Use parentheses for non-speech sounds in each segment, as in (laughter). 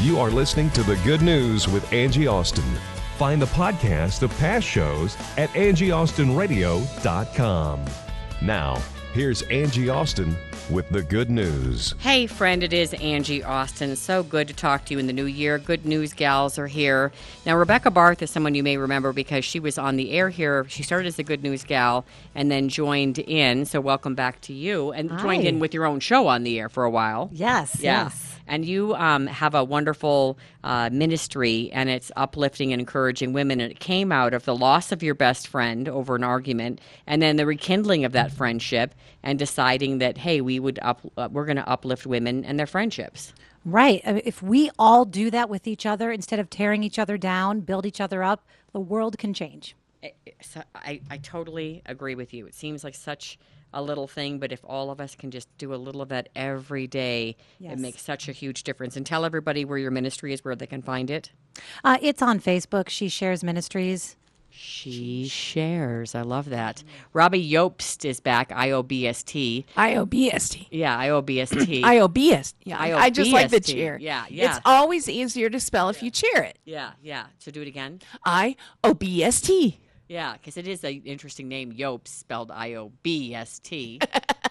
You are listening to The Good News with Angie Austin. Find the podcast of past shows at angieaustinradio.com. Now, here's Angie Austin with the good news. Hey, friend, it is Angie Austin. So good to talk to you in the new year. Good news gals are here. Now, Rebecca Barth is someone you may remember because she was on the air here. She started as a good news gal and then joined in. So, welcome back to you and joined in with your own show on the air for a while. Yes, Yeah. yes. And you um, have a wonderful uh, ministry, and it's uplifting and encouraging women. And it came out of the loss of your best friend over an argument, and then the rekindling of that friendship, and deciding that hey, we would up, uh, we're going to uplift women and their friendships. Right. If we all do that with each other instead of tearing each other down, build each other up, the world can change. So I, I totally agree with you. It seems like such a little thing, but if all of us can just do a little of that every day, Yes. it makes such a huge difference. And tell everybody where your ministry is, where they can find it. Uh, it's on Facebook. She shares ministries. She shares. I love that. Robbie Iobst is back. I O B S T. IOBST. Yeah, I O B S T. (clears throat) IOBS. Yeah, I, I just like the cheer. Yeah, yeah. It's always easier to spell if you cheer it. Yeah, yeah. So do it again. I O B S T. Yeah, because it is an interesting name. Iobst spelled I O B S T. (laughs)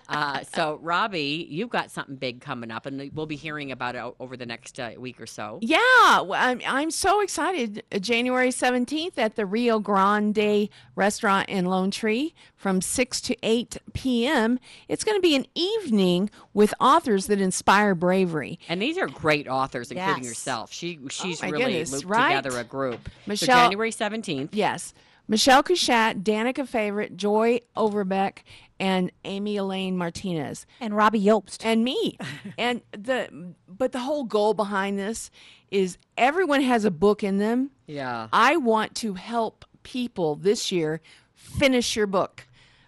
Uh, so, Robbie, you've got something big coming up, and we'll be hearing about it over the next uh, week or so. Yeah, well, I'm, I'm so excited. Uh, January 17th at the Rio Grande restaurant in Lone Tree from 6 to 8 p.m. It's going to be an evening with authors that inspire bravery. And these are great authors, including Yes. yourself. She she's my really goodness, looped right? together a group. so January seventeenth. Yes. Michelle Cushatt, Danica Favorite, Joy Overbeck, and Amy Elaine Martinez. And Robbie Iobst. and me. (laughs) and the but the whole goal behind this is everyone has a book in them. Yeah. I want to help people this year finish your book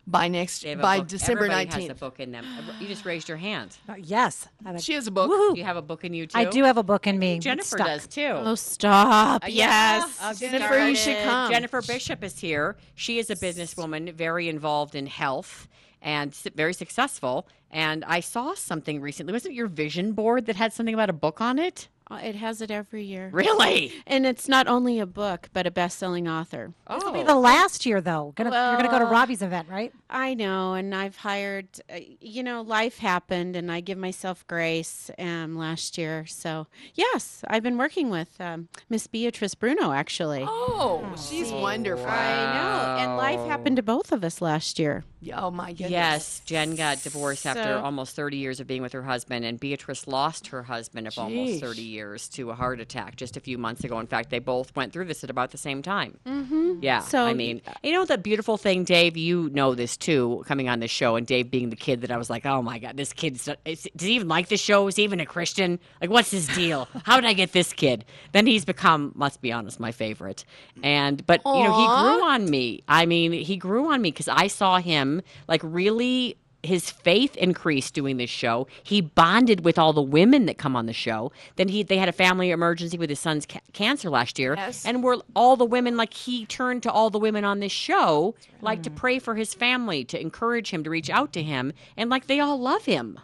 by next They have a by book- December everybody has a nineteenth. book in them. You just raised your hand. Uh, yes. I have- She has a book. Woohoo. Do you have a book in you too? I do have a book in me. Jennifer stuck. does too. Oh, stop. yes. yes. Jennifer, you should come. Jennifer Bishop is here. She is a businesswoman, very involved in health and s- very successful. And I saw something recently. Was it your vision board that had something about a book on it? Uh, It has it every year. Really? And it's not only a book, but a best selling author. This will be the last year, though. Gonna, you're going to go to Robbie's event, right? I know, and I've hired, uh, you know, life happened, and I give myself grace um, last year. So, yes, I've been working with um, Miss Beatrice Bruno, actually. Oh, she's wonderful. I know. And life happened to both of us last year. Oh my goodness. Yes, Jen got divorced after almost 30 years of being with her husband, and Beatrice lost her husband of almost 30 years to a heart attack just a few months ago. In fact, they both went through this at about the same time. Mm-hmm. Yeah. So- I mean, you know the beautiful thing, Dave. You know this too, coming on this show, and Dave being the kid that I was like, oh my god, this kid's is, does he even like the show? Is he even a Christian? Like, what's his deal? How did I get this kid? Then he's become, must be honest, my favorite. And but you know, he grew on me. I mean, he grew on me because I saw him like really his faith increased doing this show. He bonded with all the women that come on the show. Then he they had a family emergency with his son's ca- cancer last year, Yes. and we're all the women like he turned to all the women on this show like to pray for his family, to encourage him, to reach out to him, and like they all love him.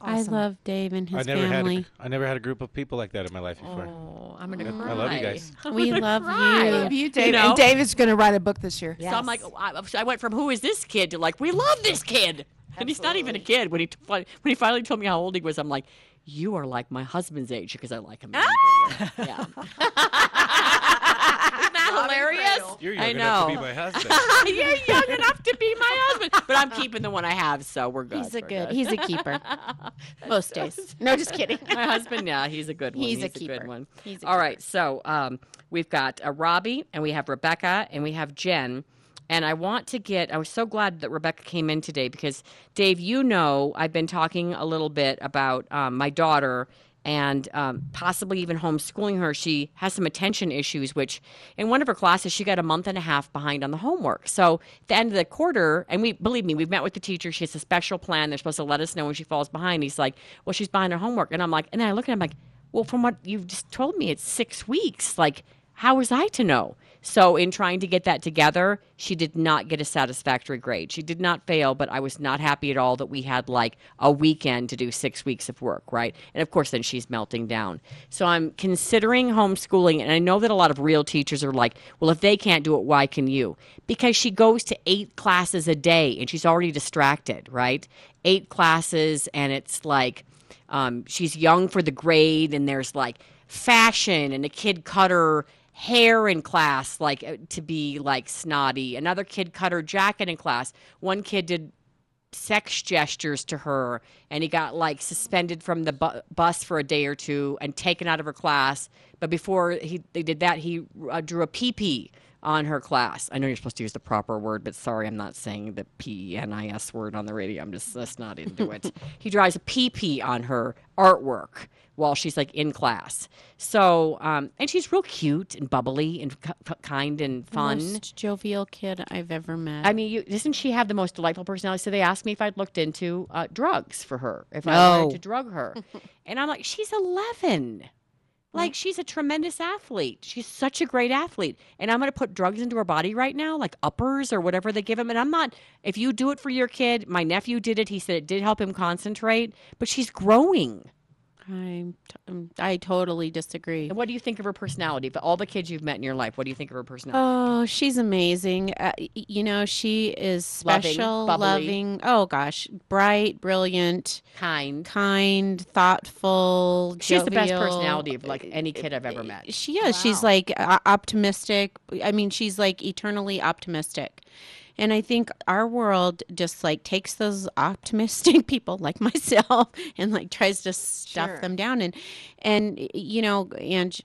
I love Dave and I his never family. had a, I never had a group of people like that in my life before. Oh, I'm gonna (laughs) I love you guys. we love I you. love you, Dave. know? And David's going to write a book this year. So I'm like, I, I went from who is this kid to like we love this kid, and he's not even a kid. When he t- when he finally told me how old he was, I'm like, you are like my husband's age because I like him. younger. (laughs) yeah. (laughs) Isn't that hilarious? You're young I enough know. to be my husband. (laughs) You're young (laughs) enough to be my husband, but I'm keeping the one I have, so we're good. He's a We're good. He's a keeper. (laughs) Most days. No, just kidding. my husband, yeah, he's a good one. He's a good keeper. one. He's a All right, so um, we've got uh, Robbie, and we have Rebecca, and we have Jen. And I want to get, I was so glad that Rebecca came in today because, Dave, you know, I've been talking a little bit about um, my daughter and um, possibly even homeschooling her. She has some attention issues, which in one of her classes, she got a month and a half behind on the homework. So at the end of the quarter, and we believe me, we've met with the teacher. She has a special plan. They're supposed to let us know when she falls behind. He's like, well, she's behind her homework. And I'm like, and then I look at him like, well, from what you've just told me, it's six weeks. Like, how was I to know? So, in trying to get that together, she did not get a satisfactory grade. She did not fail, but I was not happy at all that we had like a weekend to do six weeks of work, right? And of course, then she's melting down. So, I'm considering homeschooling, and I know that a lot of real teachers are like, well, if they can't do it, why can you? Because she goes to eight classes a day and she's already distracted, right? Eight classes, and it's like, um, she's young for the grade, and there's like fashion, and a kid cut her hair in class, like uh, to be like snotty. Another kid cut her jacket in class. One kid did sex gestures to her, and he got like suspended from the bu- bus for a day or two and taken out of her class. But before he they did that, he uh, drew a pee pee on her class. I know you're supposed to use the proper word, but sorry, I'm not saying the P N I S word on the radio. I'm just that's not into it. (laughs) he draws a pee on her artwork while she's like in class. So, um, and she's real cute and bubbly and k- kind and fun. Most jovial kid I've ever met. I mean, you, doesn't she have the most delightful personality? So they asked me if I'd looked into uh, drugs for her, if I wanted to drug her, (laughs) and I'm like, she's 11. Like mm. she's a tremendous athlete. She's such a great athlete, and I'm going to put drugs into her body right now, like uppers or whatever they give him. And I'm not. If you do it for your kid, my nephew did it. He said it did help him concentrate, but she's growing. I, um, I totally disagree. And what do you think of her personality? But all the kids you've met in your life, what do you think of her personality? Oh, she's amazing. Uh, you know, she is special, bubbly. loving. Oh gosh, bright, brilliant, kind. kind, thoughtful. She's the best personality of like any kid I've ever met. She is. She's like uh, optimistic. I mean, she's like eternally optimistic. And I think our world just like takes those optimistic (laughs) people like myself (laughs) and like tries to stuff Sure. them down. And and you know, and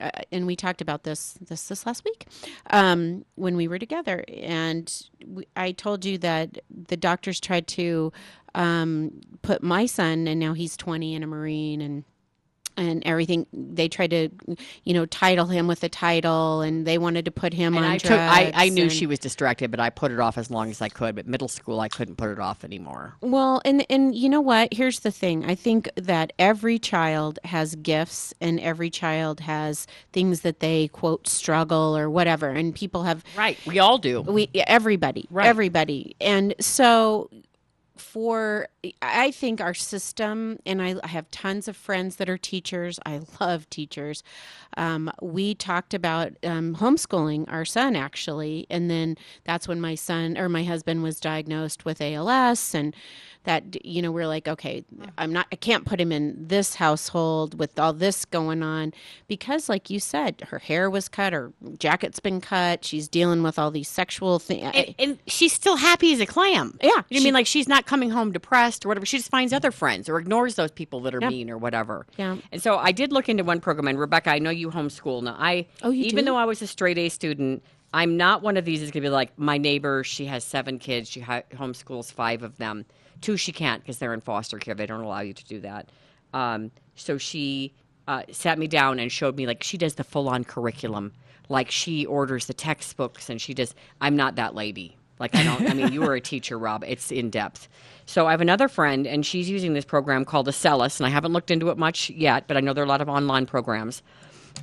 uh, and we talked about this this this last week um, when we were together. And we, I told you that the doctors tried to um, put my son, and now he's twenty and a marine, and and everything. They tried to, you know, title him with a title, and they wanted to put him And on I took I, I knew and- she was distracted, but I put it off as long as I could. But middle school I couldn't put it off anymore. Well, and and you know what? Here's the thing. I think that every child has gifts, and every child has things that they quote struggle or whatever. And people have Right. We all do. we everybody Right. everybody and so for i think our system and I, I have tons of friends that are teachers. I love teachers. Um, we talked about um, homeschooling our son actually and then that's when my son or my husband was diagnosed with als and that you know we're like okay i'm not i can't put him in this household with all this going on because like you said her hair was cut her jacket's been cut she's dealing with all these sexual things uh, And, and she's still happy as a clam. Yeah, You she- mean? Like she's not coming home depressed or whatever. She just finds mm. other friends or ignores those people that are Yeah. mean or whatever. Yeah. And so I did look into one program. And Rebecca, I know you homeschool. Now I Oh, you even do? though I was a straight A student, I'm not one of these that's gonna be like my neighbor. She has seven kids. She ha- homeschools five of them. Two she can't because they're in foster care. They don't allow you to do that. Um, so she uh, sat me down and showed me like she does the full on curriculum. Like she orders the textbooks and she does. I'm not that lady. Like I don't. I mean, you were a teacher, Rob. It's in depth. So I have another friend, and she's using this program called Acellus, and I haven't looked into it much yet, but I know there are a lot of online programs.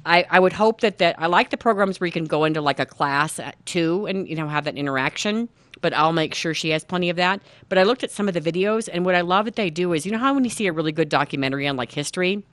I, I would hope that that I like the programs where you can go into like a class at two and you know have that interaction. But I'll make sure she has plenty of that. But I looked at some of the videos, and what I love that they do is you know how when you see a really good documentary on like history,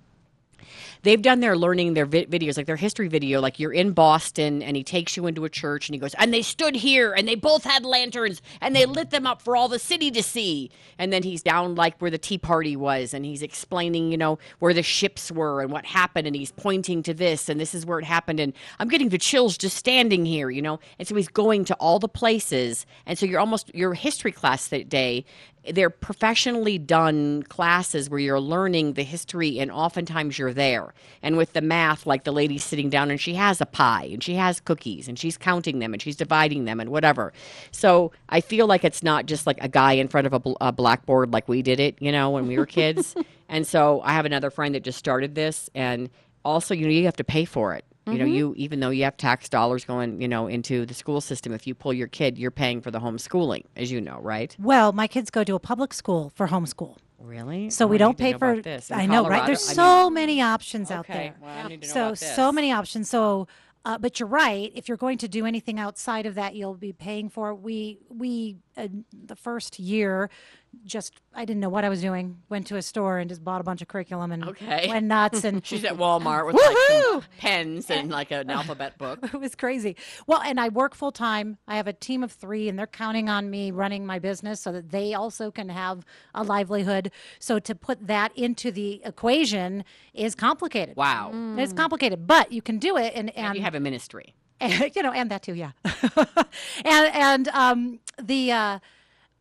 they've done their learning their vi- videos like their history video like you're in boston and he takes you into a church and he goes and they stood here and they both had lanterns and they lit them up for all the city to see. And then he's down like where the tea party was and he's explaining you know where the ships were and what happened and he's pointing to this and this is where it happened and i'm getting the chills just standing here you know? And so he's going to all the places and so you're almost your history class that day they're professionally done classes where you're learning the history and oftentimes you're there. And with the math like the lady's sitting down and she has a pie and she has cookies and she's counting them and she's dividing them and whatever. So i feel like it's not just like a guy in front of a, bl- a blackboard like we did it you know when we were kids. (laughs) And so i have another friend that just started this and also you know you have to pay for it you know you even though you have tax dollars going you know into the school system if you pull your kid you're paying for the homeschooling as you know right Well, my kids go to a public school for homeschool. Really? So Oh, we don't pay for. this. In I know, right? Colorado- There's I so mean- many options out there. well, I need to know so so many options. So Uh, but you're right. If you're going to do anything outside of that, you'll be paying for. We we uh, the first year, just I didn't know what I was doing. Went to a store and just bought a bunch of curriculum and Okay. went nuts and (laughs) She's at Walmart with like pens and like an alphabet book. (laughs) it was crazy. Well, and I work full time. I have a team of three, and they're counting on me running my business so that they also can have a livelihood. So to put that into the equation is complicated. Wow. It's complicated, but you can do it, and and, And you have a ministry. (laughs) you know, and that too, yeah. and and um, the uh,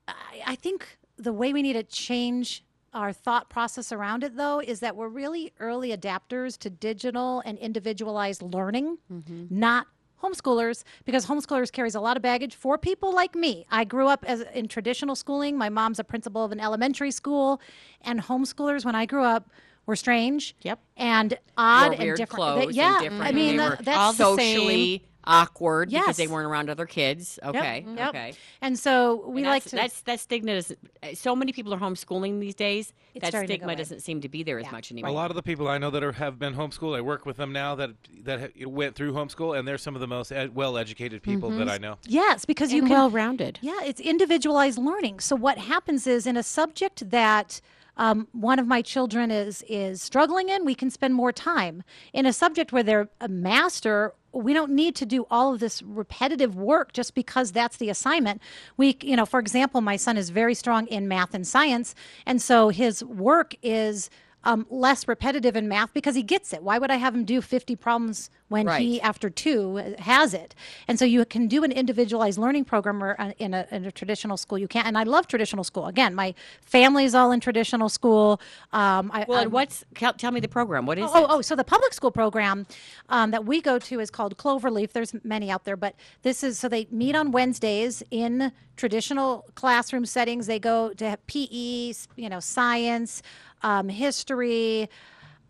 I, I think the way we need to change our thought process around it, though, is that we're really early adapters to digital and individualized learning, mm-hmm. not homeschoolers because homeschoolers carries a lot of baggage for people like me i grew up as in traditional schooling my mom's a principal of an elementary school and homeschoolers when i grew up were strange Yep. and odd Wore and different clothes They- yeah and different. i mean they that- were that's all the same. Socially awkward because they weren't around other kids. Okay. Yep. Okay. And so we And like that's, to. that's that stigma is so many people are homeschooling these days. It's that starting to go stigma doesn't seem to be there as much anymore. A lot of the people I know that are, have been homeschooled, I work with them now that that ha- went through homeschool, and they're some of the most ed- well-educated people that I know. yes, because you and can. well rounded. yeah, it's individualized learning. So what happens is in a subject that um, one of my children is is struggling in, we can spend more time. In a subject where they're a master, we don't need to do all of this repetitive work just because that's the assignment. We, you know, for example, my son is very strong in math and science, and so his work is. Um, less repetitive in math because he gets it. Why would I have him do 50 problems when he, after two, uh, has it? And so you can do an individualized learning program or, uh, in, a, in a traditional school. You can't, and I love traditional school. Again, my family is all in traditional school. Um, I, well, I'm- and what's tell, tell me the program? What is Oh, it? oh, so the public school program um, that we go to is called Cloverleaf. There's many out there, but this is so they meet on Wednesdays in traditional classroom settings. They go to have PE, you know, science, um, history.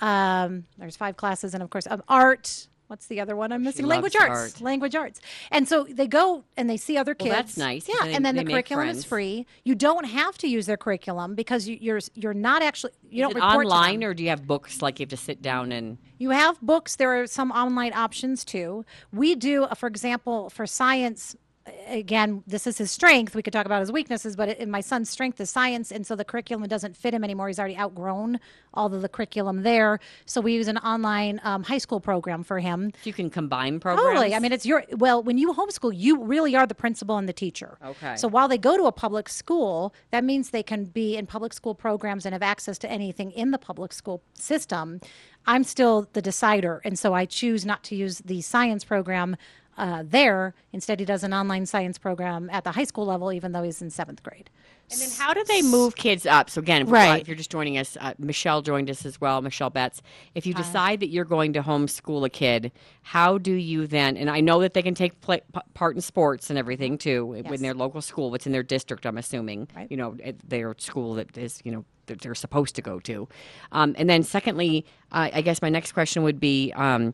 Um, there's five classes, and of course, um, art. What's the other one I'm missing? Language arts. art. Language arts. And so they go and they see other kids. Well, that's nice. Yeah, They- and then the curriculum is free. You don't have to use their curriculum because you, you're you're not actually you Is don't it report to online or do you have books like you have to sit down and You have books. There are some online options too. We do, uh, for example, for science. Again, this is his strength. We could talk about his weaknesses, but it, my son's strength is science, and so the curriculum doesn't fit him anymore. He's already outgrown all of the curriculum there. So we use an online um, high school program for him. you can combine programs? Totally. I mean, it's your well. When you homeschool, you really are the principal and the teacher. Okay. So while they go to a public school, that means they can be in public school programs and have access to anything in the public school system. I'm still the decider, and so I choose not to use the science program uh, there. Instead, he does an online science program at the high school level, even though he's in seventh grade. And then how do they move kids up? So again, if, Right. if you're just joining us, uh, Michelle joined us as well, Michelle Betts. If you decide that you're going to homeschool a kid, how do you then? And I know that they can take play, p- part in sports and everything too Yes. in their local school, what's in their district. I'm assuming, Right. you know, at their school that is, you know, that they're supposed to go to. Um, and then secondly, uh, I guess my next question would be. Um,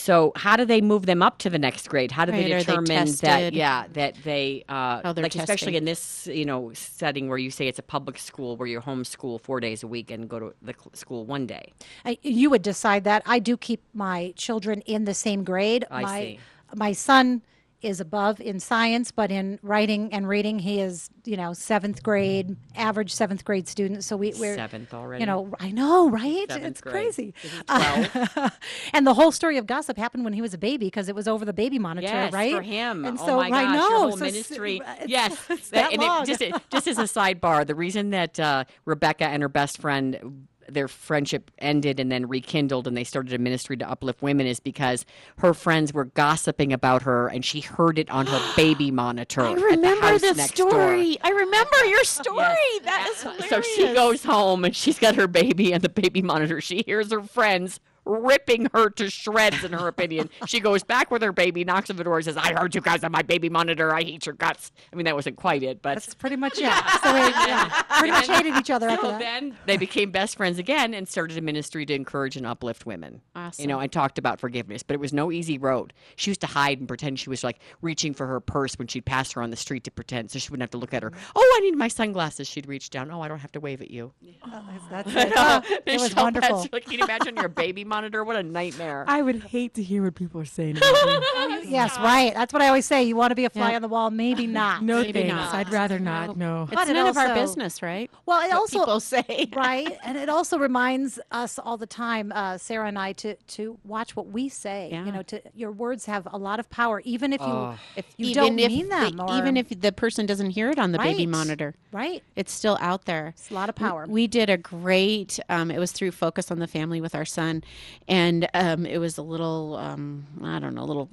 so how do they move them up to the next grade? How do Right, they are they determine that? Yeah, that they uh, like especially in this you know setting where you say it's a public school where you homeschool four days a week and go to the school one day. I, you would decide that. I do keep my children in the same grade. I my, see. My son is above in science, but in writing and reading, he is, you know, seventh grade, average seventh grade student. So we, we're Seventh already. You know, I know, right? Seventh it's grade. crazy. 12? (laughs) and the whole story of gossip happened when he was a baby because it was over the baby monitor, Yes, right? for him. And oh so my gosh, I know. whole so ministry. yes, (laughs) it's that and. It, just just as a sidebar, the reason that uh, Rebecca and her best friend their friendship ended and then rekindled and they started a ministry to uplift women is because her friends were gossiping about her and she heard it on her (gasps) baby monitor I remember the next door. story. I remember your story. Yes. That is hilarious. So she goes home and she's got her baby and the baby monitor. She hears her friends ripping her to shreds, in her opinion. she goes back with her baby, knocks on the door, and says, I heard you guys on my baby monitor. I hate your guts. I mean, that wasn't quite it, but. That's pretty much it. So we yeah, pretty much hated each other after So that. then they became best friends again and started a ministry to encourage and uplift women. You know, I talked about forgiveness, but it was no easy road. She used to hide and pretend she was like reaching for her purse when she'd pass her on the street to pretend so she wouldn't have to look at her. Mm-hmm. Oh, I need my sunglasses. She'd reach down. Oh, I don't have to wave at you. (laughs) Oh, that's (laughs) it. Oh, it was wonderful. Betts, like, can you imagine your baby monitor? monitor. What a nightmare. I would hate to hear what people are saying about (laughs) me. yes, right. That's what I always say. You want to be a fly Yeah. on the wall? Maybe (laughs) not. No Maybe thanks. not. I'd rather not. No. It's But it none of our business, right? Well, it What also people say. (laughs) right, and it also reminds us all the time, uh, Sarah and I, to to watch what we say. Yeah. You know, to your words have a lot of power, even if you If you even don't if mean the- or, even if the person doesn't hear it on the baby monitor, right. it's still out there. It's a lot of W- power. We did a great. Um, it was through Focus on the Family with our son, and um, it was a little. Um, I don't know, a little.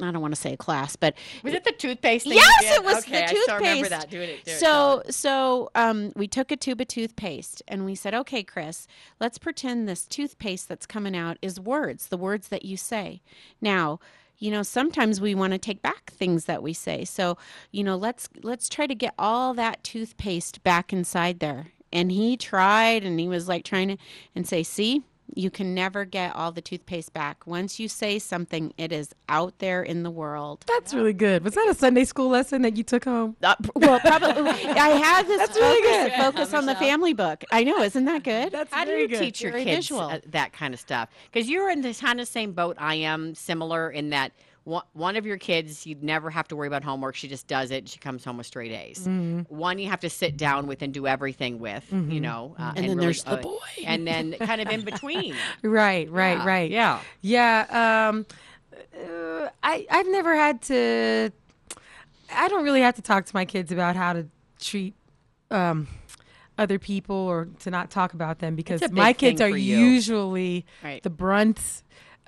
I don't want to say a class, but Was it the toothpaste thing? yes, it was okay, the I toothpaste. still remember that. Do it. Do it, so, so um, we took a tube of toothpaste and we said, "Okay, Chris, let's pretend this toothpaste that's coming out is words, the words that you say." Now, you know, sometimes we want to take back things that we say. So, you know, let's let's try to get all that toothpaste back inside there. And he tried, and he was like trying to, and say, "See." You can never get all the toothpaste back. Once you say something, it is out there in the world. That's really good. Was that a Sunday school lesson that you took home? Uh, well, probably. (laughs) I had this That's really focus, good. focus on the family book. I know, isn't that good? That's How do you good. teach your Very kids visual. uh, that kind of stuff? Because you're in the kind of same boat I am, similar in that one, of your kids, you'd never have to worry about homework. She just does it. She comes home with straight A's. Mm-hmm. One you have to sit down with and do everything with, you know. Uh, And then really- there's the uh, boy. And then kind of in between. (laughs) Right, right, Yeah, right. yeah. Yeah. Um, uh, I I've never had to. I don't really have to talk to my kids about how to treat um, other people or to not talk about them because my kids are you. usually Right. the brunt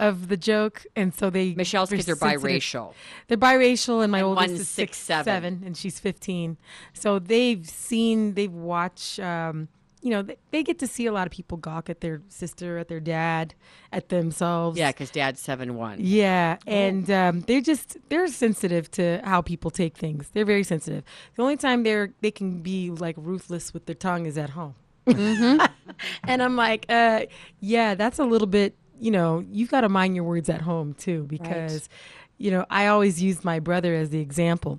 of the joke, and so they Michelle's because they're kids are biracial. They're biracial, and my And oldest is six, six, seven. seven, and she's fifteen. So they've seen, they've watched. Um, you know, they, they get to see a lot of people gawk at their sister, at their dad, at themselves. Yeah, because dad's 7 1. Yeah, and um, they're just they're sensitive to how people take things. They're very sensitive. The only time they're they can be like ruthless with their tongue is at home. (laughs) and I'm like, uh, yeah, that's a little bit. You know, you've got to mind your words at home too, because, you know, I always use my brother as the example.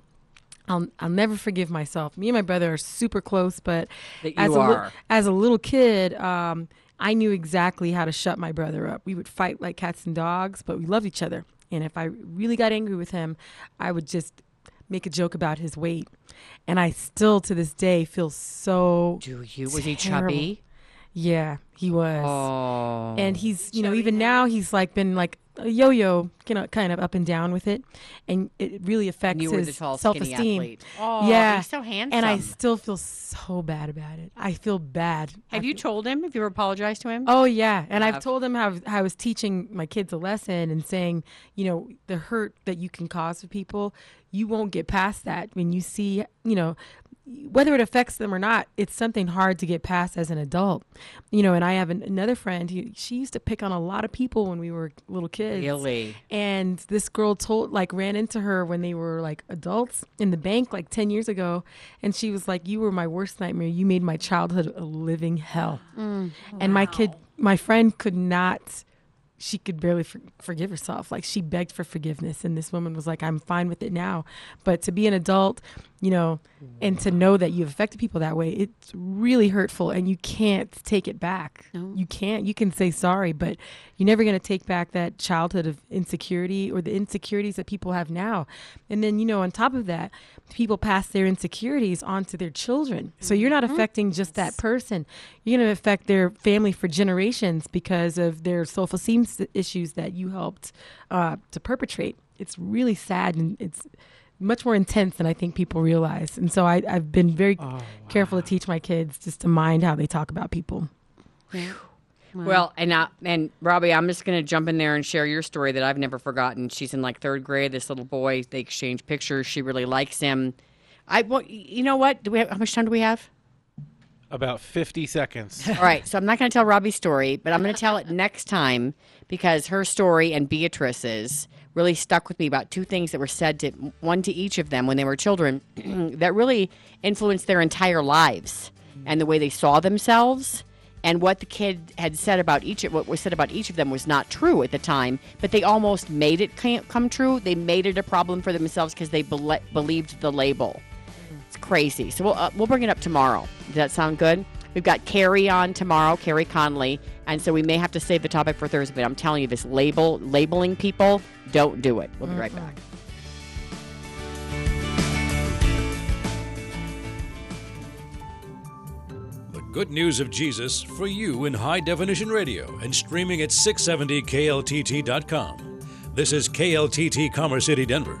I'll I'll never forgive myself. Me and my brother are super close, but as a as a little kid, um, I knew exactly how to shut my brother up. We would fight like cats and dogs, but we loved each other. And if I really got angry with him, I would just make a joke about his weight. And I still to this day feel so Do you? Was he chubby? Yeah, he was. Oh. And he's, you know, even now he's like been like a yo-yo, you know, kind of up and down with it, and it really affects you his tall, self-esteem. Oh, yeah, he's so handsome. and I still feel so bad about it. I feel bad. I Have you told him? Have you ever apologized to him? Oh yeah, and I've told him how, how I was teaching my kids a lesson and saying, you know, the hurt that you can cause to people, you won't get past that when you see, you know, whether it affects them or not, it's something hard to get past as an adult, you know. And I have an, another friend who she used to pick on a lot of people when we were little kids. Really? And this girl told, like, ran into her when they were like adults in the bank, like 10 years ago. And she was like, You were my worst nightmare. You made my childhood a living hell. Mm. And my kid, my friend could not, she could barely for, forgive herself. Like, she begged for forgiveness. And this woman was like, I'm fine with it now. But to be an adult, you know, and to know that you've affected people that way, it's really hurtful. And you can't take it back. You can't. You can say sorry, but you're never going to take back that childhood of insecurity or the insecurities that people have now. And then, you know, on top of that, people pass their insecurities onto their children. So you're not affecting just that person. You're going to affect their family for generations because of their self esteem issues that you helped uh, to perpetrate. It's really sad and it's much more intense than I think people realize. And so I, I've been very careful to teach my kids just to mind how they talk about people. Well, and uh, and Robbie, I'm just gonna jump in there and share your story that I've never forgotten. She's in like third grade. This little boy, they exchange pictures. She really likes him. I, well, you know what? Do we have how much time do we have? About 50 seconds. (laughs) All right, so I'm not going to tell Robbie's story, but I'm going to tell it next time because her story and Beatrice's really stuck with me about two things that were said to one to each of them when they were children (clears throat) that really influenced their entire lives and the way they saw themselves. And what the kid had said about each what was said about each of them was not true at the time but they almost made it come true. They made it a problem for themselves because they bele believed the label. It's crazy. So we'll, uh, we'll bring it up tomorrow. Does that sound good We've got Carrie on tomorrow, Carrie Conley, and so we may have to save the topic for Thursday. But I'm telling you, this label labeling people, don't do it. We'll be right mm-hmm. back. The good news of Jesus for you in high definition radio and streaming at 670kltt.com. This is KLTT Commerce City, Denver.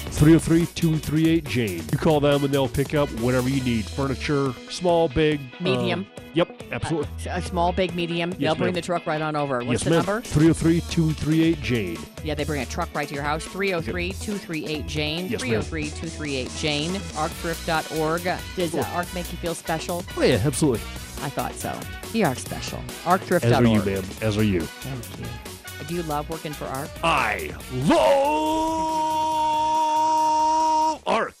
303 238 Jane. You call them and they'll pick up whatever you need furniture, small, big, Medium. uh, yep, absolutely. A small, big, medium. They'll bring ma'am. the truck right on over. What's yes, the ma'am. number? 303 238 Jane. Yeah, they bring a truck right to your house. 303 238 Jane. Yes, ma'am. 303 238 Jane. ArcThrift.org. Does uh, ARC make you feel special? Oh, yeah, absolutely. I thought so. You are special. As ArcThrift.org. are you, ma'am. As are you. Thank you. Do you love working for ARC? I love ARC.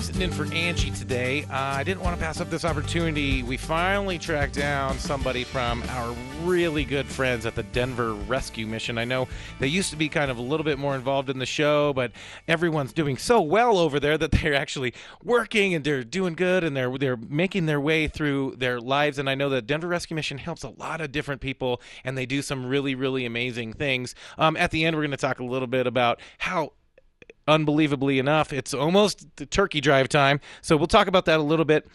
Sitting in for Angie today. Uh, I didn't want to pass up this opportunity. We finally tracked down somebody from our really good friends at the Denver Rescue Mission. I know they used to be kind of a little bit more involved in the show, but everyone's doing so well over there that they're actually working and they're doing good and they're they're making their way through their lives. And I know that Denver Rescue Mission helps a lot of different people, and they do some really really amazing things. Um, at the end, we're going to talk a little bit about how unbelievably enough, it's almost the turkey drive time. So we'll talk about that a little bit.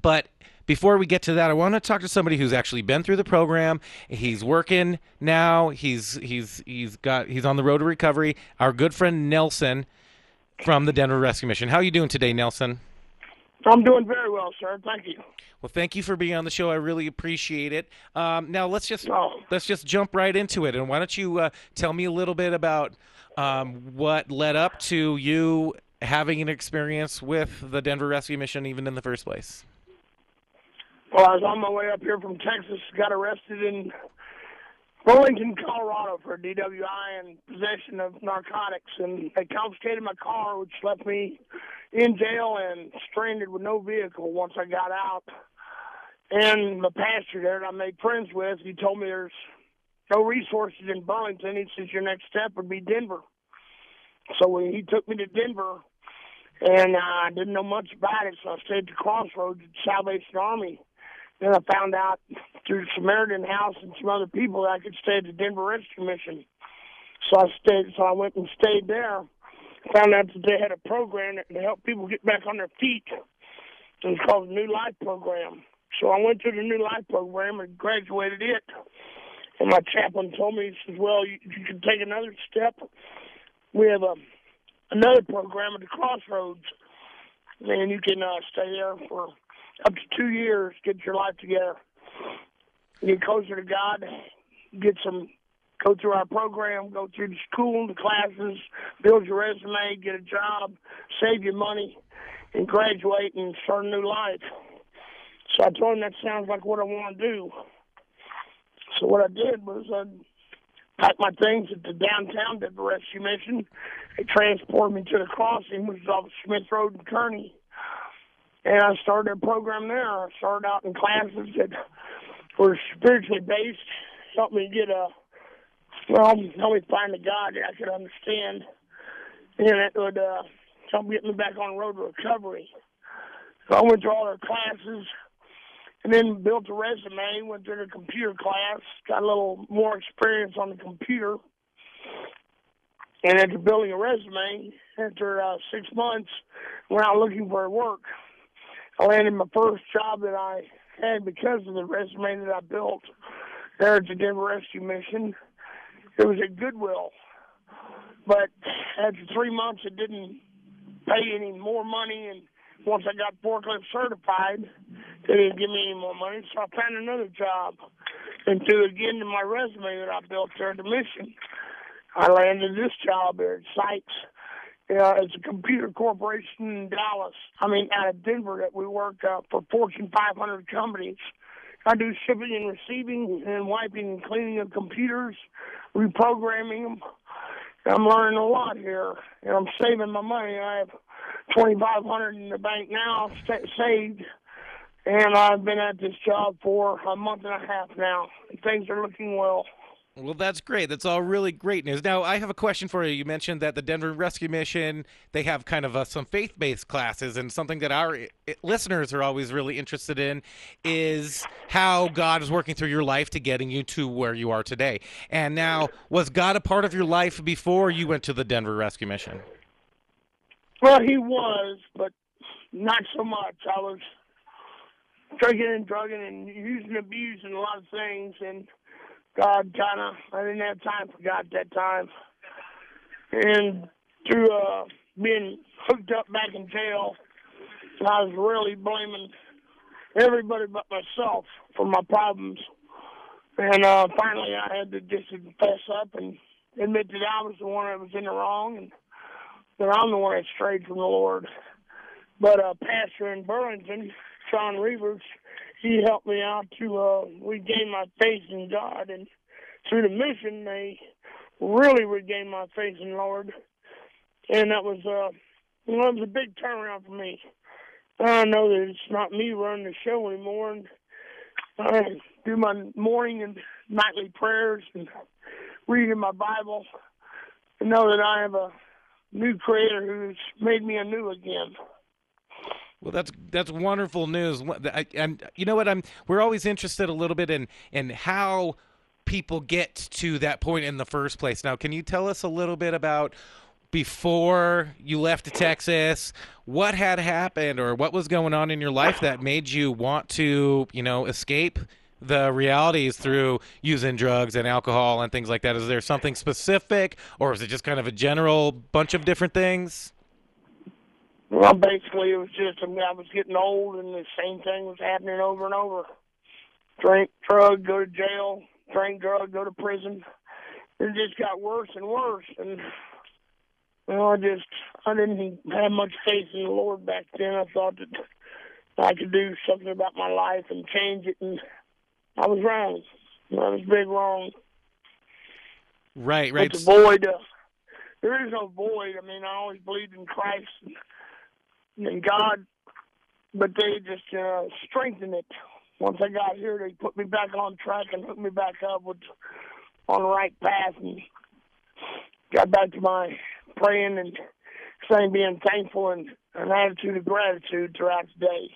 But before we get to that, I want to talk to somebody who's actually been through the program. He's working now. He's he's he's got he's on the road to recovery. Our good friend Nelson from the Denver Rescue Mission. How are you doing today, Nelson? I'm doing very well, sir. Thank you. Well, thank you for being on the show. I really appreciate it. Um, now let's just Oh. let's just jump right into it. And why don't you uh, tell me a little bit about um, what led up to you having an experience with the Denver Rescue Mission, even in the first place? Well, I was on my way up here from Texas, got arrested in Burlington, Colorado for DWI and possession of narcotics, and they confiscated my car, which left me in jail and stranded with no vehicle once I got out. And the pastor there that I made friends with, he told me there's no resources in Burlington. He says your next step would be Denver. So he took me to Denver, and I didn't know much about it, so I stayed at the Crossroads at Salvation Army. Then I found out through Samaritan House and some other people that I could stay at the Denver Rescue Mission. So I stayed. So I went and stayed there. Found out that they had a program that to help people get back on their feet. It was called the New Life Program. So I went to the New Life Program and graduated it. And my chaplain told me, he says, "Well, you, you can take another step. We have a another program at the Crossroads, and you can uh, stay there for up to two years, get your life together, get closer to God, get some, go through our program, go through the school, the classes, build your resume, get a job, save your money, and graduate and start a new life. So I told him that sounds like what I want to do. So what I did was I packed my things at the downtown Denver Rescue Mission. They transported me to the crossing, which is off Smith Road and Kearney. And I started a program there. I started out in classes that were spiritually based, helped me get a well, help me find a God that I could understand, and it would uh, help get me back on the road to recovery. So I went through all their classes, and then built a resume. Went through the computer class, got a little more experience on the computer, and after building a resume, after uh, six months, went out looking for work. I landed my first job that I had because of the resume that I built there at the Denver Rescue Mission. It was at Goodwill. But after three months, it didn't pay any more money. And once I got forklift certified, they didn't give me any more money. So I found another job. And to again to my resume that I built there at the mission, I landed this job here at Sykes uh, it's a computer corporation in Dallas. I mean, out of Denver that we work uh, for Fortune 500 companies. I do shipping and receiving and wiping and cleaning of computers, reprogramming them. I'm learning a lot here, and I'm saving my money. I have 2,500 in the bank now st- saved, and I've been at this job for a month and a half now. And things are looking well. Well, that's great. That's all really great news. Now, I have a question for you. You mentioned that the Denver Rescue Mission they have kind of uh, some faith-based classes, and something that our uh, listeners are always really interested in is how God is working through your life to getting you to where you are today. And now, was God a part of your life before you went to the Denver Rescue Mission? Well, he was, but not so much. I was drinking and drugging and using abuse and abusing a lot of things, and God kind of, I didn't have time for God that time. And through uh, being hooked up back in jail, I was really blaming everybody but myself for my problems. And uh, finally, I had to just fess up and admit that I was the one that was in the wrong and that I'm the one that strayed from the Lord. But uh, pastor in Burlington, Sean Reavers, he helped me out to uh, regain my faith in God, and through the mission, they really regained my faith in Lord, and that was uh, know, it was a big turnaround for me. I know that it's not me running the show anymore, and I do my morning and nightly prayers and reading my Bible, and know that I have a new Creator who's made me anew again. Well, that's that's wonderful news. And you know what? I'm we're always interested a little bit in in how people get to that point in the first place. Now, can you tell us a little bit about before you left Texas, what had happened or what was going on in your life that made you want to, you know, escape the realities through using drugs and alcohol and things like that? Is there something specific or is it just kind of a general bunch of different things? Well, basically, it was just I, mean, I was getting old, and the same thing was happening over and over. Drink, drug, go to jail. Drink, drug, go to prison. It just got worse and worse, and you know, I just I didn't have much faith in the Lord back then. I thought that I could do something about my life and change it, and I was wrong. I was big wrong. Right, right. But the void, uh, there is no void. I mean, I always believed in Christ. And, God, but they just uh, strengthened it. Once I got here, they put me back on track and hooked me back up with on the right path, and got back to my praying and saying, being thankful and an attitude of gratitude throughout the day.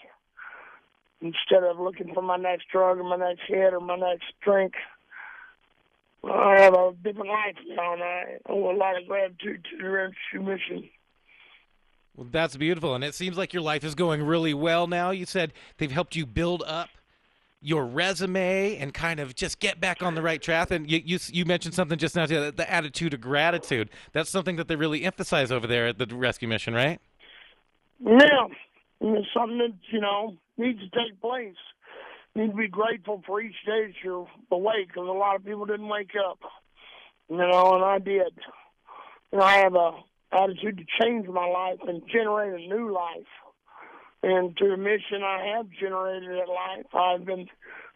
Instead of looking for my next drug or my next hit or my next drink, I have a different life now, and I owe a lot of gratitude to the Rescue Mission. Well, that's beautiful. And it seems like your life is going really well now. You said they've helped you build up your resume and kind of just get back on the right track. And you you, you mentioned something just now, the, attitude of gratitude. That's something that they really emphasize over there at the rescue mission, right? Yeah, it's something that you know needs to take place. You need to be grateful for each day that you're awake, because a lot of people didn't wake up. You know, and I did. Know, I have a attitude to change my life and generate a new life. And to the mission I have generated that life, I've been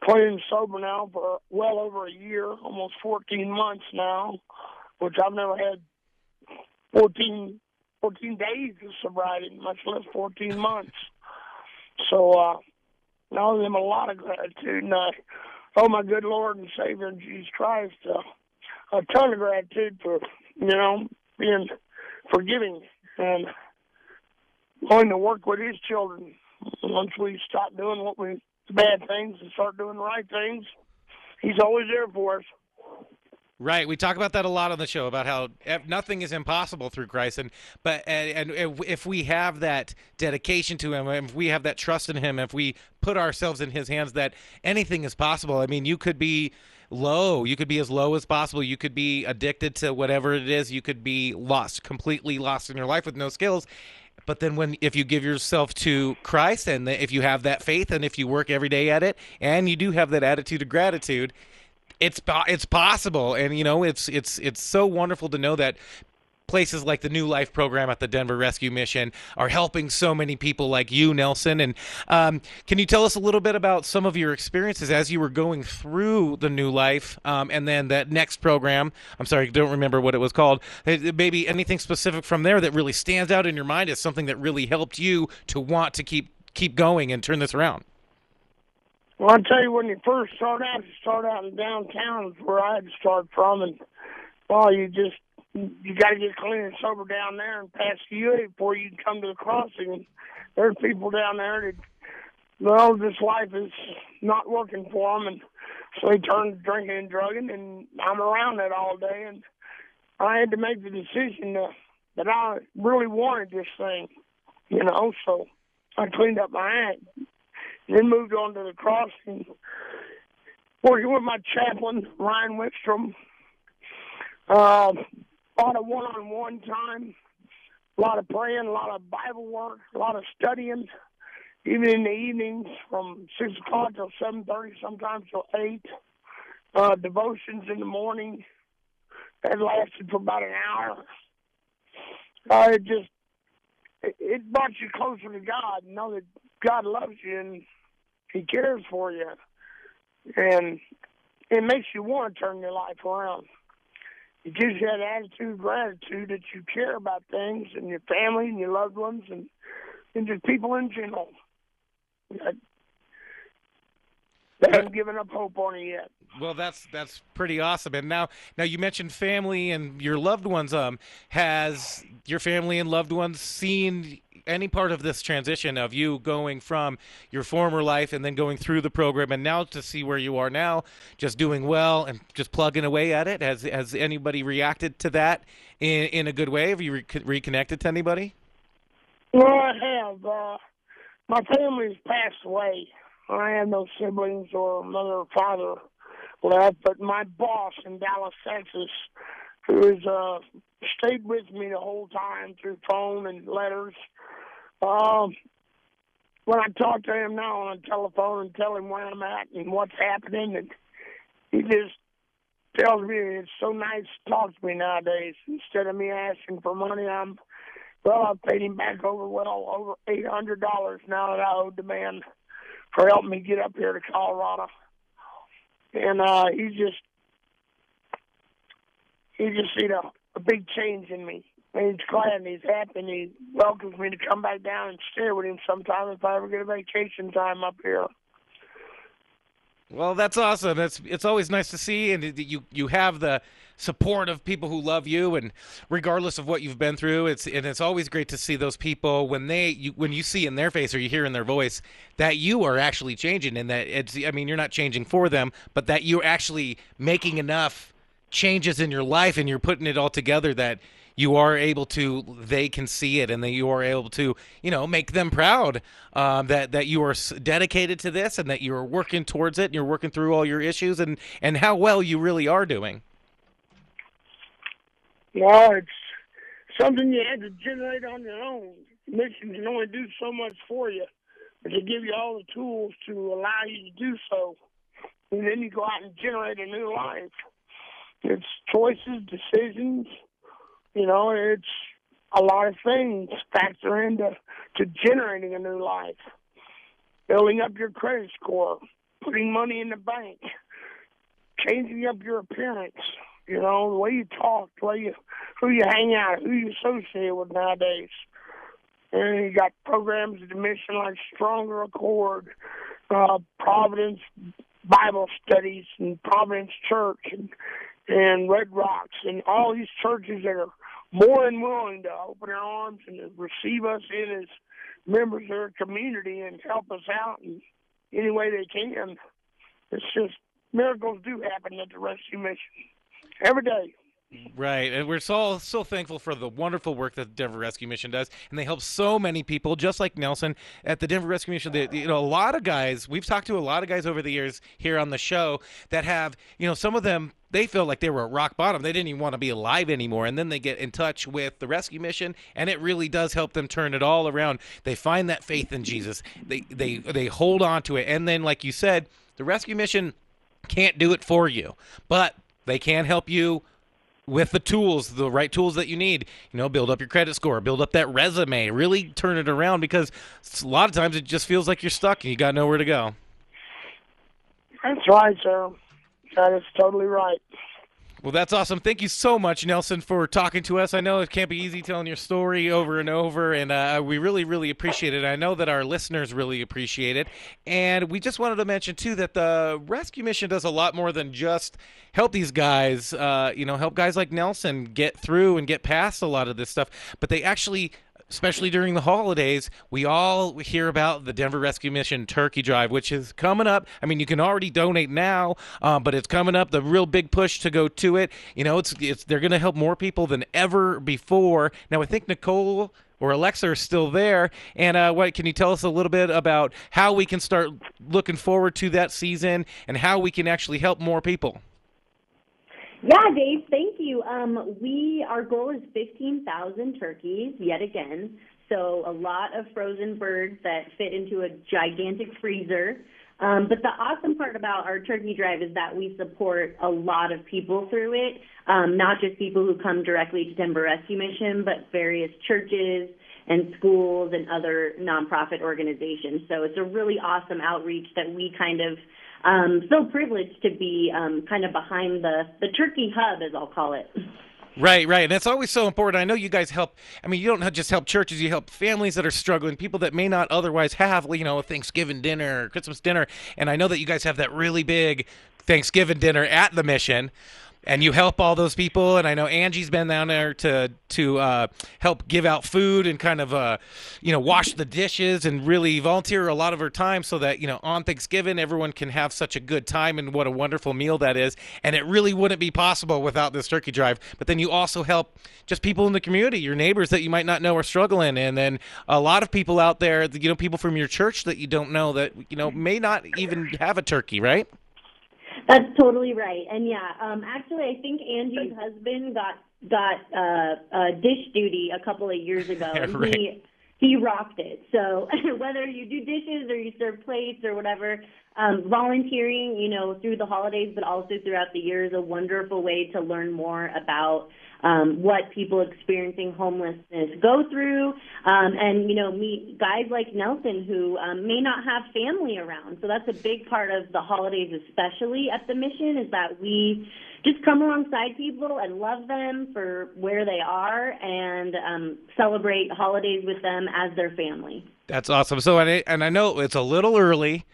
clean and sober now for well over a year, almost 14 months now, which I've never had 14, 14 days of sobriety, much less 14 months. So uh, I owe them a lot of gratitude, and I owe my good Lord and Savior Jesus Christ uh, a ton of gratitude for you know being forgiving and willing to work with His children. Once we stop doing what we bad things and start doing the right things, He's always there for us. Right, we talk about that a lot on the show about how nothing is impossible through Christ, and but and, and if- we have that dedication to Him, if we have that trust in Him, if we put ourselves in His hands, that anything is possible. I mean, you could be low, you could be as low as possible, you could be addicted to whatever it is, you could be lost, completely lost in your life with no skills. But then, when if you give yourself to Christ, and if you have that faith, and if you work every day at it, and you do have that attitude of gratitude, it's it's possible and you know it's it's it's so wonderful to know that places like the new life program at the denver rescue mission are helping so many people like you nelson and um, can you tell us a little bit about some of your experiences as you were going through the new life um, and then that next program? I'm sorry i don't remember what it was called. Maybe anything specific from there that really stands out in your mind as something that really helped you to want to keep keep going and turn this around Well, I'll tell you, when you first start out, you start out in downtown, where I had to start from, and well, you just you got to get clean and sober down there and pass the UA before you can come to the crossing. There's people down there that well, this life is not working for them, and so they turn to drinking and drugging, and I'm around that all day, and I had to make the decision uh, that I really wanted this thing, you know. So I cleaned up my act then moved on to the crossing, working with my chaplain, Ryan Wickstrom. Uh, a lot of one-on-one time, a lot of praying, a lot of Bible work, a lot of studying, even in the evenings from 6 o'clock till 7.30, sometimes till 8. Uh, devotions in the morning. That lasted for about an hour. Uh, it just, it, it brought you closer to God. And know that God loves you and He cares for you, and it makes you want to turn your life around. It gives you that attitude of gratitude that you care about things and your family and your loved ones and and just people in general. That they haven't given up hope on it yet. Well, that's that's pretty awesome. And now, now you mentioned family and your loved ones. Um, has your family and loved ones seen any part of this transition of you going from your former life and then going through the program and now to see where you are now, just doing well and just plugging away at it? Has has anybody reacted to that in in a good way? Have you re- reconnected to anybody? Well, I have. Uh, my family's passed away. I have no siblings or mother or father left, but my boss in Dallas, Texas, who has uh, stayed with me the whole time through phone and letters. Um, when I talk to him now on the telephone and tell him where I'm at and what's happening, and he just tells me it's so nice to talk to me nowadays. Instead of me asking for money, I'm well, I've paid him back over well over eight hundred dollars now that I owed the man for helping me get up here to Colorado. And uh he's just he just you know a big change in me. And he's glad and he's happy and he welcomes me to come back down and stay with him sometime if I ever get a vacation time up here. Well, that's awesome. It's it's always nice to see, and you you have the support of people who love you, and regardless of what you've been through, it's and it's always great to see those people when they you, when you see in their face or you hear in their voice that you are actually changing, and that it's I mean you're not changing for them, but that you're actually making enough changes in your life, and you're putting it all together that you are able to they can see it and that you are able to you know make them proud um, that that you are dedicated to this and that you are working towards it and you're working through all your issues and and how well you really are doing Well, it's something you have to generate on your own. Mission can only do so much for you, but they give you all the tools to allow you to do so. And then you go out and generate a new life. It's choices, decisions, you know, it's a lot of things factor into to generating a new life. Building up your credit score, putting money in the bank, changing up your appearance, you know, the way you talk, the way you who you hang out, who you associate with nowadays. and you got programs at the mission like Stronger Accord, uh, Providence Bible Studies, and Providence Church, and and Red Rocks, and all these churches that are more than willing to open their arms and to receive us in as members of their community and help us out in any way they can. It's just miracles do happen at the rescue mission every day. Right, and we're so so thankful for the wonderful work that the Denver Rescue Mission does, and they help so many people, just like Nelson at the Denver Rescue Mission. They, you know, a lot of guys. We've talked to a lot of guys over the years here on the show that have, you know, some of them they feel like they were at rock bottom. They didn't even want to be alive anymore, and then they get in touch with the rescue mission, and it really does help them turn it all around. They find that faith in Jesus. They they they hold on to it, and then, like you said, the rescue mission can't do it for you, but they can help you with the tools, the right tools that you need. You know, build up your credit score, build up that resume, really turn it around because a lot of times it just feels like you're stuck and you got nowhere to go. That's right, sir. That is totally right. Well, that's awesome. Thank you so much, Nelson, for talking to us. I know it can't be easy telling your story over and over, and uh, we really, really appreciate it. I know that our listeners really appreciate it. And we just wanted to mention, too, that the rescue mission does a lot more than just help these guys, uh, you know, help guys like Nelson get through and get past a lot of this stuff, but they actually especially during the holidays, we all hear about the Denver Rescue Mission Turkey Drive, which is coming up. I mean, you can already donate now, um, but it's coming up. The real big push to go to it. You know, it's it's they're going to help more people than ever before. Now, I think Nicole or Alexa are still there. And uh, what can you tell us a little bit about how we can start looking forward to that season and how we can actually help more people? Yeah, Dave, thank you. Um, we our goal is 15,000 turkeys yet again. So a lot of frozen birds that fit into a gigantic freezer. Um, but the awesome part about our turkey drive is that we support a lot of people through it, um, not just people who come directly to Denver Rescue Mission, but various churches and schools and other nonprofit organizations. So it's a really awesome outreach that we kind of um, so privileged to be um, kind of behind the the turkey hub, as I'll call it. Right, right. And that's always so important. I know you guys help. I mean, you don't just help churches, you help families that are struggling, people that may not otherwise have, you know, a Thanksgiving dinner, Christmas dinner. And I know that you guys have that really big Thanksgiving dinner at the mission and you help all those people. And I know Angie's been down there to to uh, help give out food and kind of uh, you know wash the dishes and really volunteer a lot of her time so that you know on Thanksgiving everyone can have such a good time and what a wonderful meal that is. And it really wouldn't be possible without this turkey drive. But then you also help just people in the community, your neighbors that you might not know are struggling, and then a lot of people out there, you know, people from your church that you don't know that you know may not even have a turkey, right? That's totally right. And yeah, um, actually, I think Angie's husband got got uh, uh, dish duty a couple of years (laughs) ago, and Right. he rocked it. So (laughs) whether you do dishes or you serve plates or whatever, um, volunteering, you know, through the holidays, but also throughout the year, is a wonderful way to learn more about um, what people experiencing homelessness go through, um, and you know, meet guys like Nelson who um, may not have family around. So that's a big part of the holidays, especially at the mission, is that we just come alongside people and love them for where they are and um, celebrate holidays with them as their family. That's awesome. So, and I, and I know it's a little early,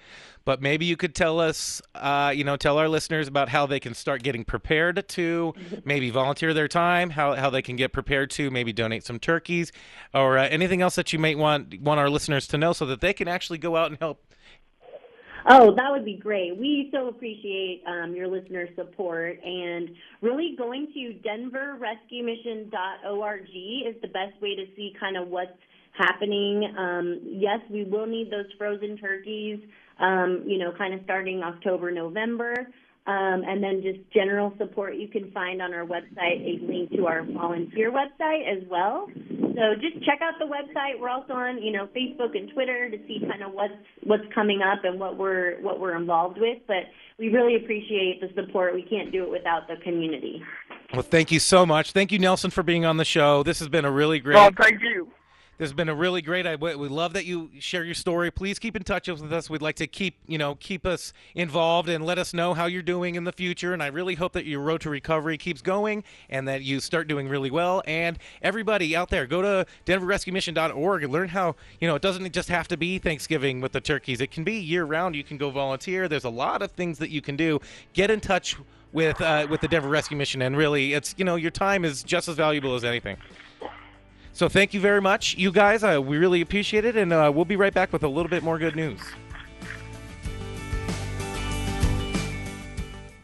but maybe you could tell us, uh, you know, tell our listeners about how they can start getting prepared to maybe volunteer their time, how, how they can get prepared to maybe donate some turkeys, or uh, anything else that you might want want our listeners to know, so that they can actually go out and help. Oh, that would be great. We so appreciate um, your listener support and really going to denverrescuemission.org is the best way to see kind of what's happening. Um, yes, we will need those frozen turkeys, um, you know, kind of starting October, November. Um, and then just general support you can find on our website a link to our volunteer website as well. So just check out the website. We're also on, you know, Facebook and Twitter to see kind of what's what's coming up and what we're what we're involved with. But we really appreciate the support. We can't do it without the community. Well, thank you so much. Thank you, Nelson, for being on the show. This has been a really great. Well, thank you. This has been a really great. I we love that you share your story. Please keep in touch with us. We'd like to keep you know keep us involved and let us know how you're doing in the future. And I really hope that your road to recovery keeps going and that you start doing really well. And everybody out there, go to DenverRescueMission.org and learn how you know it doesn't just have to be Thanksgiving with the turkeys. It can be year round. You can go volunteer. There's a lot of things that you can do. Get in touch with uh, with the Denver Rescue Mission, and really, it's you know your time is just as valuable as anything. So thank you very much, you guys. Uh, we really appreciate it, and uh, we'll be right back with a little bit more good news.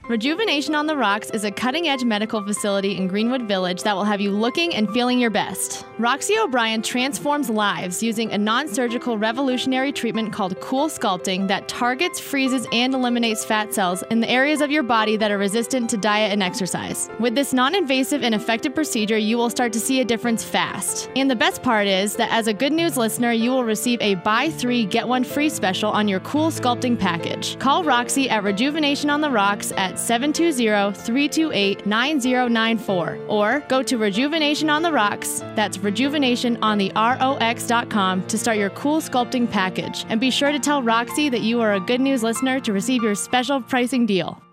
Rejuvenation on the Rocks is a cutting edge medical facility in Greenwood Village that will have you looking and feeling your best. Roxy O'Brien transforms lives using a non surgical revolutionary treatment called Cool Sculpting that targets, freezes, and eliminates fat cells in the areas of your body that are resistant to diet and exercise. With this non invasive and effective procedure, you will start to see a difference fast. And the best part is that as a good news listener, you will receive a buy three, get one free special on your Cool Sculpting package. Call Roxy at Rejuvenation on the Rocks at 720-328-9094 or go to Rejuvenation on the Rocks, that's rejuvenation on the ROX.com to start your cool sculpting package. And be sure to tell Roxy that you are a good news listener to receive your special pricing deal.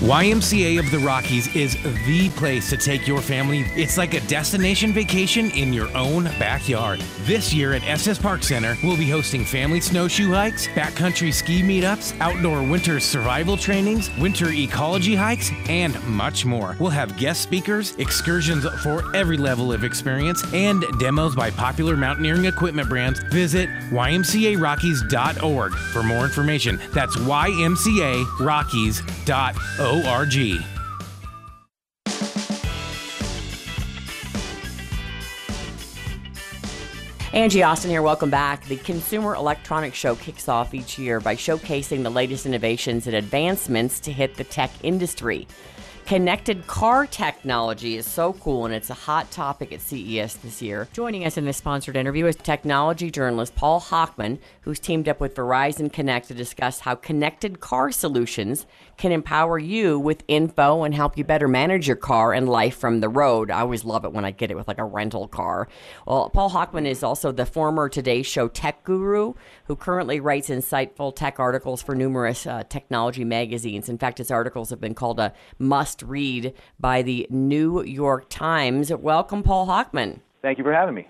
YMCA of the Rockies is the place to take your family. It's like a destination vacation in your own backyard. This year at Estes Park Center, we'll be hosting family snowshoe hikes, backcountry ski meetups, outdoor winter survival trainings, winter ecology hikes, and much more. We'll have guest speakers, excursions for every level of experience, and demos by popular mountaineering equipment brands. Visit ymcarockies.org for more information. That's ymcarockies.org. Angie Austin here. Welcome back. The Consumer Electronics Show kicks off each year by showcasing the latest innovations and advancements to hit the tech industry. Connected car technology is so cool, and it's a hot topic at CES this year. Joining us in this sponsored interview is technology journalist Paul Hochman, who's teamed up with Verizon Connect to discuss how connected car solutions can empower you with info and help you better manage your car and life from the road. I always love it when I get it with like a rental car. Well, Paul Hochman is also the former Today Show tech guru who currently writes insightful tech articles for numerous uh, technology magazines. In fact, his articles have been called a must read by the New York Times. Welcome, Paul Hochman. Thank you for having me.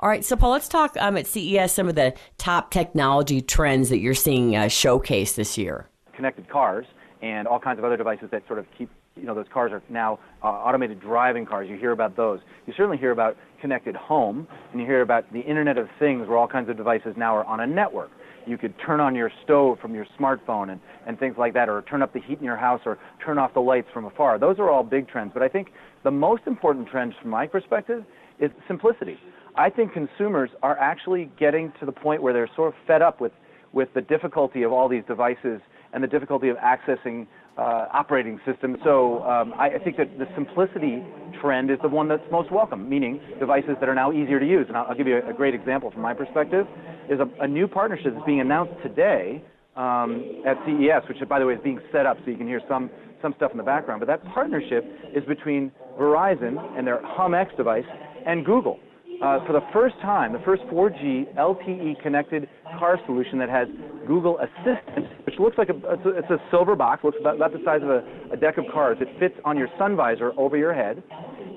All right, so Paul, let's talk um, at CES some of the top technology trends that you're seeing uh, showcased this year. Connected cars and all kinds of other devices that sort of keep, you know, those cars are now uh, automated driving cars. You hear about those. You certainly hear about connected home, and you hear about the Internet of Things, where all kinds of devices now are on a network. You could turn on your stove from your smartphone and, and things like that, or turn up the heat in your house, or turn off the lights from afar. Those are all big trends. But I think the most important trend from my perspective is simplicity. I think consumers are actually getting to the point where they're sort of fed up with, with the difficulty of all these devices and the difficulty of accessing operating system. So um, I, I, think that the simplicity trend is the one that's most welcome, meaning devices that are now easier to use. And I'll, I'll give you a, a, great example from my perspective. Is a, a new partnership that's being announced today um, at CES, which by the way is being set up so you can hear some some stuff in the background. But that partnership is between Verizon and their Hum X device and Google uh, for the first time, the first 4G LTE connected car solution that has Google Assistant, which looks like a it's a, it's a silver box, looks about, about the size of a, a, deck of cards. It fits on your sun visor over your head,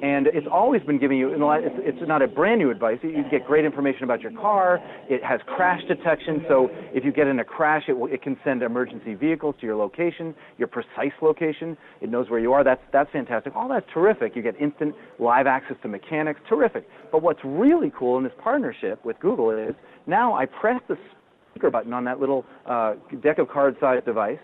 and it's always been giving you. It's, it's not a brand new advice. You get great information about your car. It has crash detection, so if you get in a crash, it will, it can send emergency vehicles to your location, your precise location. It knows where you are. That's that's fantastic. All that's terrific. You get instant live access to mechanics. Terrific. But what's really cool in this partnership with Google is now I press the speaker button on that little uh, deck of card sized device,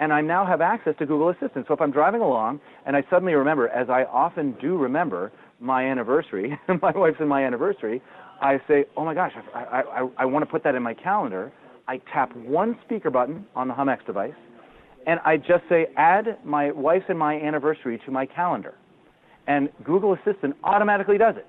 and I now have access to Google Assistant. So if I'm driving along and I suddenly remember, as I often do remember, my anniversary, (laughs) my wife's in my anniversary, I say, oh my gosh, I, I, I, I want to put that in my calendar. I tap one speaker button on the HumX device, and I just say, add my wife's and my anniversary to my calendar. And Google Assistant automatically does it.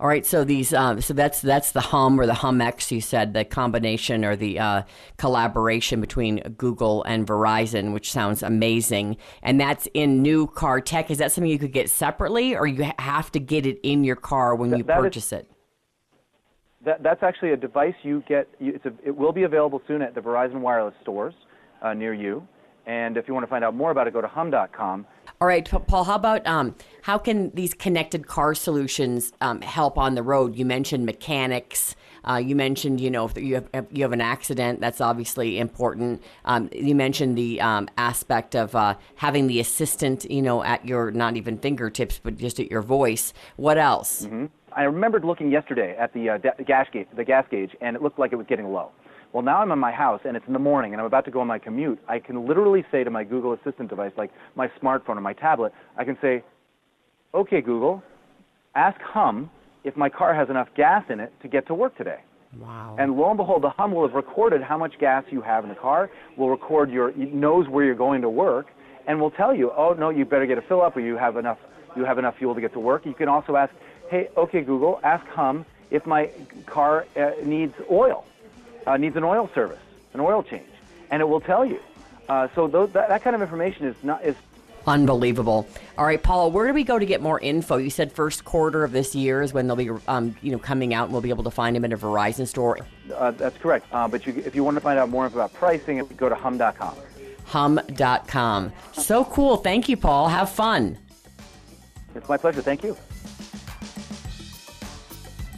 All right, so these, um, so that's that's the Hum or the HumX. You said the combination or the uh, collaboration between Google and Verizon, which sounds amazing. And that's in new car tech. Is that something you could get separately, or you have to get it in your car when you that purchase is, it? That, that's actually a device you get. You, it's a, it will be available soon at the Verizon Wireless stores uh, near you. And if you want to find out more about it, go to hum.com. All right, Paul. How about um, how can these connected car solutions um, help on the road? You mentioned mechanics. Uh, you mentioned, you know, if you have you have an accident, that's obviously important. Um, you mentioned the um, aspect of uh, having the assistant, you know, at your not even fingertips, but just at your voice. What else? hmm I remembered looking yesterday at the, uh, gas gauge, the gas gauge, and it looked like it was getting low. Well, now I'm in my house and it's in the morning and I'm about to go on my commute. I can literally say to my Google Assistant device, like my smartphone or my tablet, I can say, "Okay, Google, ask Hum if my car has enough gas in it to get to work today." Wow. And lo and behold, the hum will have recorded how much gas you have in the car, will record your, it knows where you're going to work, and will tell you, oh, no, you better get a fill up or you have enough, you have enough fuel to get to work. You can also ask, hey, okay, Google, ask Hum if my car uh, needs oil, uh, needs an oil service, an oil change, and it will tell you. Uh, so those, that, that kind of information is not, is Unbelievable. All right, Paula, where do we go to get more info? You said first quarter of this year is when they'll be, um, you know, coming out, and we'll be able to find them in a Verizon store. Uh, that's correct. Uh, but you, if you want to find out more about pricing, go to hum.com. Hum.com. So cool. Thank you, Paul. Have fun. It's my pleasure. Thank you.